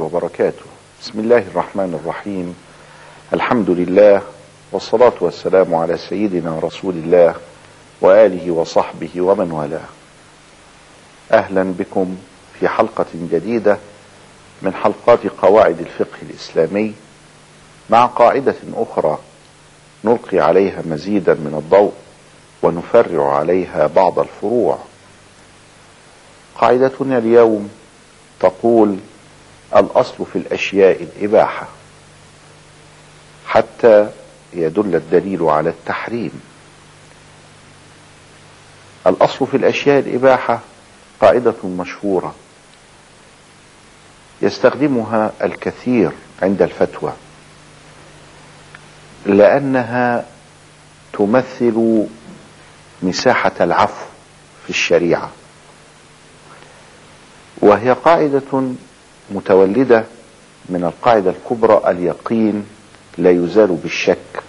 وبركاته. بسم الله الرحمن الرحيم. الحمد لله والصلاة والسلام على سيدنا رسول الله وآله وصحبه ومن والاه. أهلا بكم في حلقة جديدة من حلقات قواعد الفقه الإسلامي مع قاعدة أخرى نلقي عليها مزيدا من الضوء ونفرع عليها بعض الفروع. قاعدتنا اليوم تقول الأصل في الأشياء الإباحة حتى يدل الدليل على التحريم. الأصل في الأشياء الإباحة قاعدة مشهورة يستخدمها الكثير عند الفتوى لأنها تمثل مساحة العفو في الشريعة وهي قاعدة متولدة من القاعدة الكبرى اليقين لا يزال بالشك.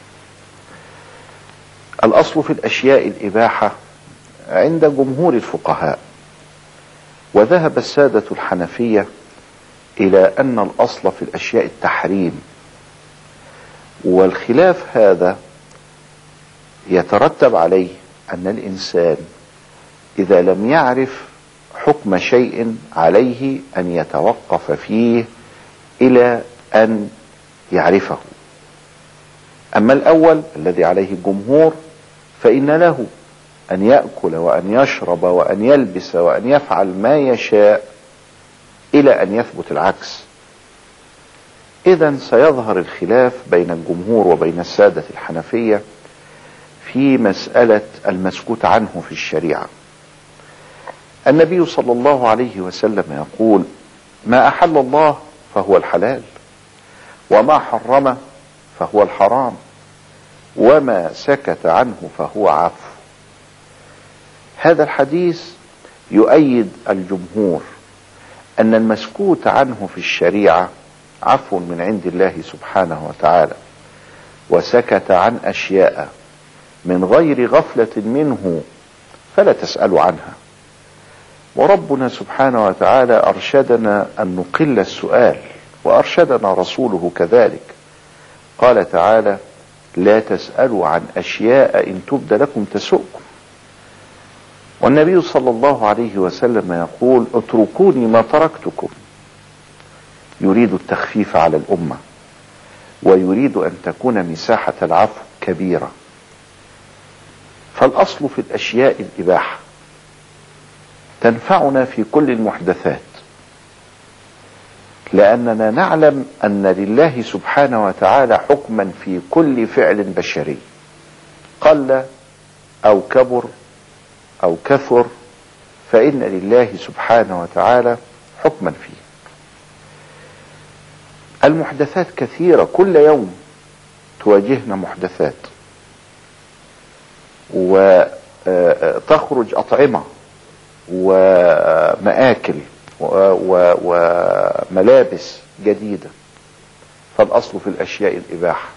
الأصل في الأشياء الإباحة عند جمهور الفقهاء وذهب السادة الحنفية إلى أن الأصل في الأشياء التحريم. والخلاف هذا يترتب عليه أن الإنسان إذا لم يعرف حكم شيء عليه أن يتوقف فيه إلى أن يعرفه. أما الأول الذي عليه الجمهور فإن له أن يأكل وأن يشرب وأن يلبس وأن يفعل ما يشاء إلى أن يثبت العكس. إذا سيظهر الخلاف بين الجمهور وبين السادة الحنفية في مسألة المسكوت عنه في الشريعة. النبي صلى الله عليه وسلم يقول ما أحل الله فهو الحلال وما حرم فهو الحرام وما سكت عنه فهو عفو. هذا الحديث يؤيد الجمهور أن المسكوت عنه في الشريعة عفو من عند الله سبحانه وتعالى وسكت عن أشياء من غير غفلة منه فلا تسألوا عنها. وربنا سبحانه وتعالى أرشدنا أن نقل السؤال وأرشدنا رسوله كذلك. قال تعالى لا تسألوا عن أشياء إن تبد لكم تسؤكم. والنبي صلى الله عليه وسلم يقول اتركوني ما تركتكم. يريد التخفيف على الأمة ويريد أن تكون مساحة العفو كبيرة. فالأصل في الأشياء الإباحة. تنفعنا في كل المحدثات. لأننا نعلم أن لله سبحانه وتعالى حكما في كل فعل بشري. قل أو كبر أو كثر فإن لله سبحانه وتعالى حكما فيه. المحدثات كثيرة كل يوم تواجهنا محدثات. وتخرج أطعمة ومآكل وملابس جديدة. فالأصل في الأشياء الإباحة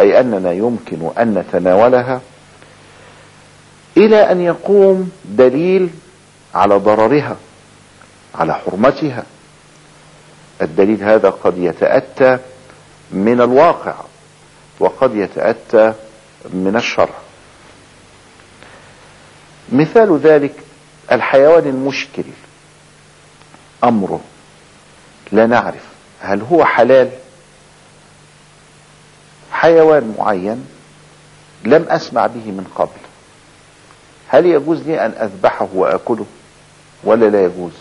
أي أننا يمكن أن نتناولها إلى أن يقوم دليل على ضررها على حرمتها. الدليل هذا قد يتأتى من الواقع وقد يتأتى من الشرع. مثال ذلك الحيوان المشكل أمره لا نعرف هل هو حلال. حيوان معين لم أسمع به من قبل. هل يجوز لي أن أذبحه وأكله ولا لا يجوز؟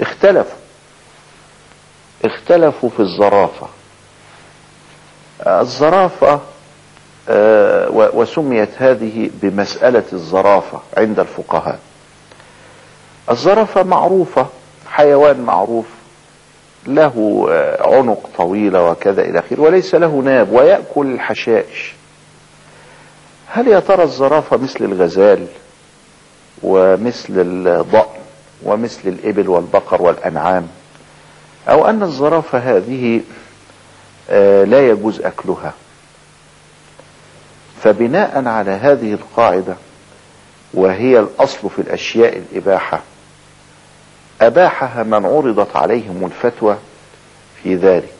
اختلفوا. اختلفوا في الزرافة. الزرافة وسميت هذه بمسألة الزرافة عند الفقهاء. الزرافة معروفة حيوان معروف له عنق طويلة وكذا إلى آخره وليس له ناب ويأكل الحشائش. هل يا ترى الزرافة مثل الغزال ومثل الضأن ومثل الإبل والبقر والأنعام؟ أو أن الزرافة هذه لا يجوز أكلها؟ فبناء على هذه القاعدة وهي الأصل في الأشياء الإباحة أباحها من عرضت عليهم الفتوى في ذلك.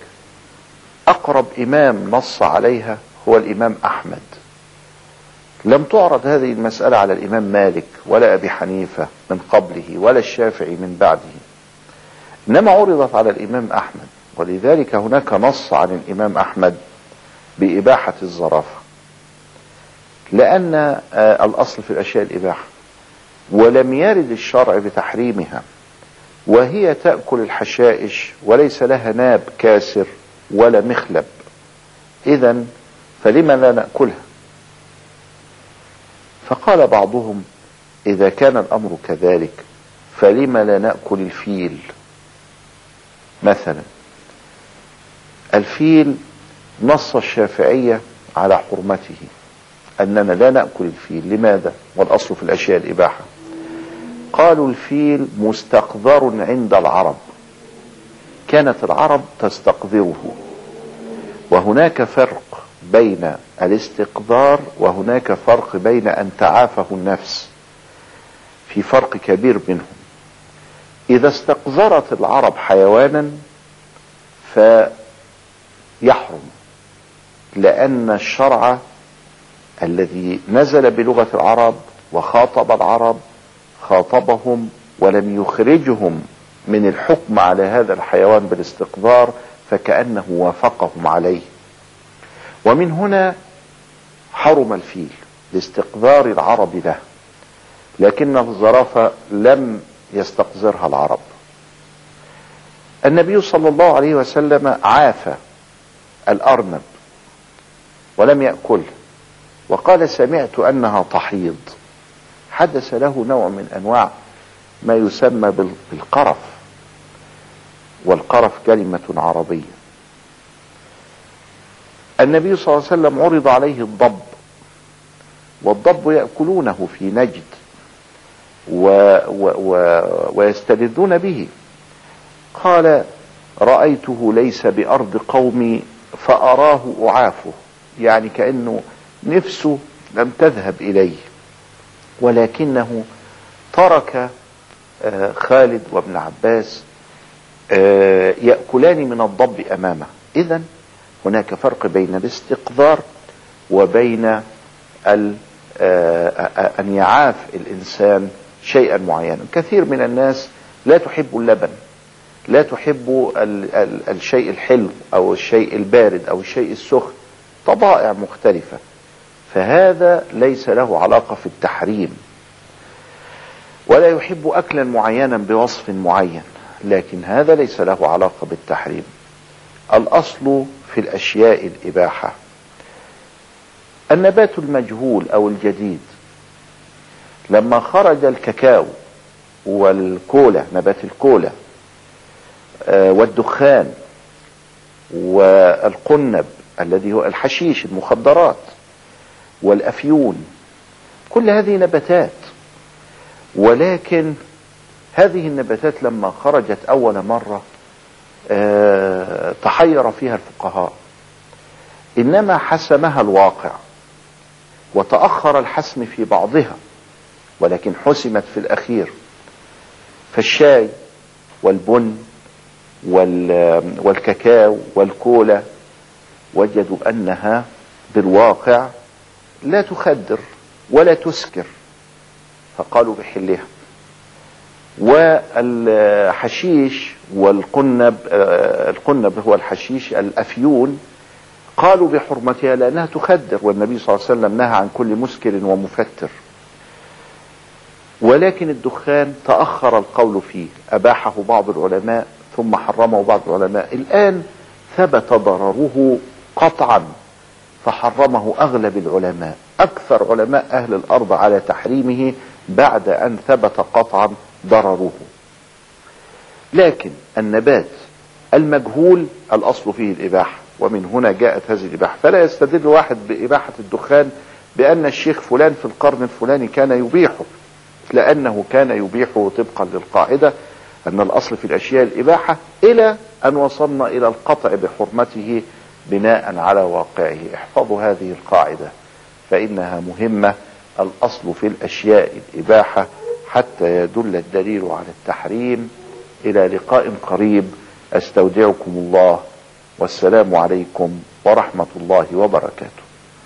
أقرب إمام نص عليها هو الإمام أحمد. لم تعرض هذه المسألة على الإمام مالك ولا أبي حنيفة من قبله ولا الشافعي من بعده. إنما عرضت على الإمام أحمد ولذلك هناك نص عن الإمام أحمد بإباحة الزرافة. لأن آه، الأصل في الأشياء الإباحة. ولم يرد الشرع بتحريمها. وهي تأكل الحشائش وليس لها ناب كاسر ولا مخلب. إذا فلما لا نأكلها؟ فقال بعضهم إذا كان الأمر كذلك فلما لا نأكل الفيل؟ مثلا الفيل نص الشافعية على حرمته. أننا لا نأكل الفيل. لماذا؟ والأصل في الأشياء الإباحة. قالوا الفيل مستقذر عند العرب. كانت العرب تستقذره. وهناك فرق بين الاستقذار وهناك فرق بين أن تعافه النفس. في فرق كبير بينهم إذا استقذرت العرب حيوانا فيحرم. لأن الشرع الذي نزل بلغة العرب وخاطب العرب خاطبهم ولم يخرجهم من الحكم على هذا الحيوان بالاستقذار فكأنه وافقهم عليه. ومن هنا حرم الفيل لاستقذار العرب له لكن الزرافة لم يستقذرها العرب. النبي صلى الله عليه وسلم عافى الأرنب ولم يأكله وقال سمعت أنها تحيض. حدث له نوع من أنواع ما يسمى بالقرف. والقرف كلمة عربية. النبي صلى الله عليه وسلم عرض عليه الضب. والضب يأكلونه في نجد. و و و ويستلذون به. قال رأيته ليس بأرض قومي فأراه أعافه. يعني كأنه نفسه لم تذهب إليه ولكنه ترك آه، خالد وابن عباس آه، يأكلان من الضب أمامه. إذا هناك فرق بين الاستقذار وبين آه، أن يعاف الإنسان شيئا معينا. كثير من الناس لا تحب اللبن لا تحب الشيء الحلو أو الشيء البارد أو الشيء السخن طبائع مختلفة. فهذا ليس له علاقة في التحريم. ولا يحب أكلا معينا بوصف معين لكن هذا ليس له علاقة بالتحريم. الأصل في الأشياء الإباحة. النبات المجهول أو الجديد. لما خرج الكاكاو والكولا نبات الكولا آه، والدخان والقنب الذي هو الحشيش المخدرات والأفيون. كل هذه نباتات. ولكن هذه النباتات لما خرجت أول مرة آه، تحير فيها الفقهاء. إنما حسمها الواقع وتأخر الحسم في بعضها ولكن حسمت في الأخير. فالشاي والبن والكاكاو والكولا وجدوا أنها بالواقع لا تخدر ولا تسكر. فقالوا بحلها. والحشيش والقنب آه، القنب هو الحشيش الأفيون قالوا بحرمتها لأنها تخدر والنبي صلى الله عليه وسلم نهى عن كل مسكر ومفتر. ولكن الدخان تأخر القول فيه أباحه بعض العلماء ثم حرمه بعض العلماء. الآن ثبت ضرره قطعا. فحرمه أغلب العلماء أكثر علماء أهل الأرض على تحريمه بعد أن ثبت قطعا ضرره لكن النبات المجهول الأصل فيه الإباحة ومن هنا جاءت هذه الإباحة. فلا يستدل واحد بإباحة الدخان بأن الشيخ فلان في القرن الفلاني كان يبيحه لأنه كان يبيحه طبقا للقاعدة أن الأصل في الأشياء الإباحة إلى أن وصلنا إلى القطع بحرمته بناء على واقعه. احفظوا هذه القاعدة فإنها مهمة. الأصل في الأشياء الإباحة حتى يدل الدليل على التحريم. إلى لقاء قريب. أستودعكم الله. والسلام عليكم ورحمة الله وبركاته.